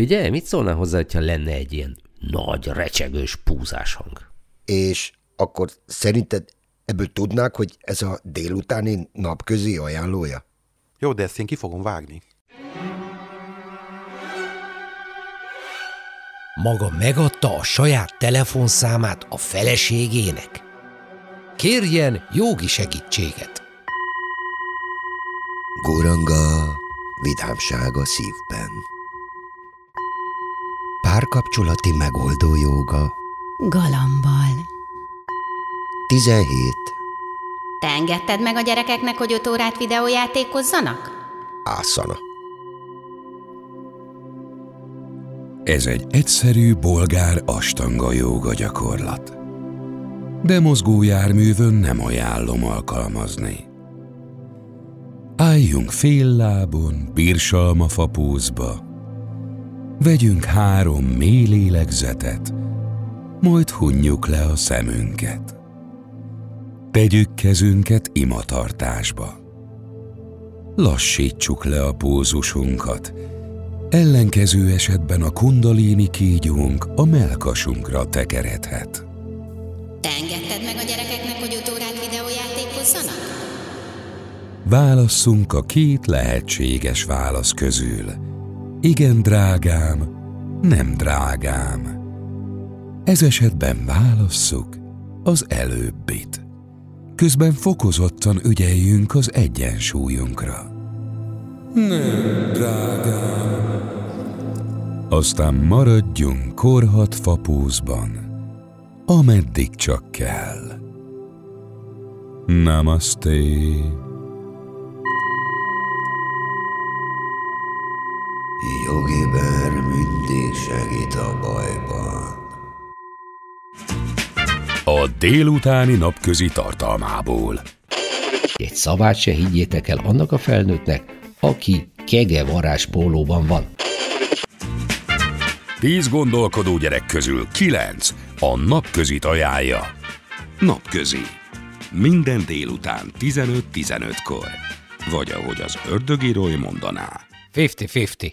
Figyelj, mit szólnál hozzá, hogyha lenne egy ilyen nagy, recsegős púzás hang? És akkor szerinted ebből tudnák, hogy ez a délutáni napközi ajánlója? Jó, de ezt én ki fogom vágni. Maga megadta a saját telefonszámát a feleségének? Kérjen jogi segítséget. Guranga, vidámság a szívben. Párkapcsolati megoldó joga. Galambal. 17. Te engedted meg a gyerekeknek, hogy öt órát videójátékozzanak? Ászana. Ez egy egyszerű bolgár astanga jóga gyakorlat. De mozgójárművön nem ajánlom alkalmazni. Álljunk fél lábon, birsalma fapúzba. Vegyünk három mély lélegzetet, majd hunjuk le a szemünket. Tegyük kezünket imatartásba. Lassítsuk le a pózusunkat, ellenkező esetben a kundalini kígyónk a melkasunkra tekeredhet. Te engedted meg a gyerekeknek, hogy öt órát videójátékozzanak? Válasszunk a két lehetséges válasz közül. Igen, drágám, nem drágám. Ez esetben válasszuk az előbbit. Közben fokozottan ügyeljünk az egyensúlyunkra. Nem, drágám. Aztán maradjunk korhat fapúzban, ameddig csak kell. Namaste. Jogi Ber mindig segít a bajban. A délutáni napközi tartalmából. Egy szavát se higgyétek el annak a felnőttnek, aki kege varázs pólóban van. Tíz gondolkodó gyerek közül kilenc a napközit ajánlja. Napközi. Minden délután 15-15-kor. Vagy ahogy az ördögírói mondaná. 50-50.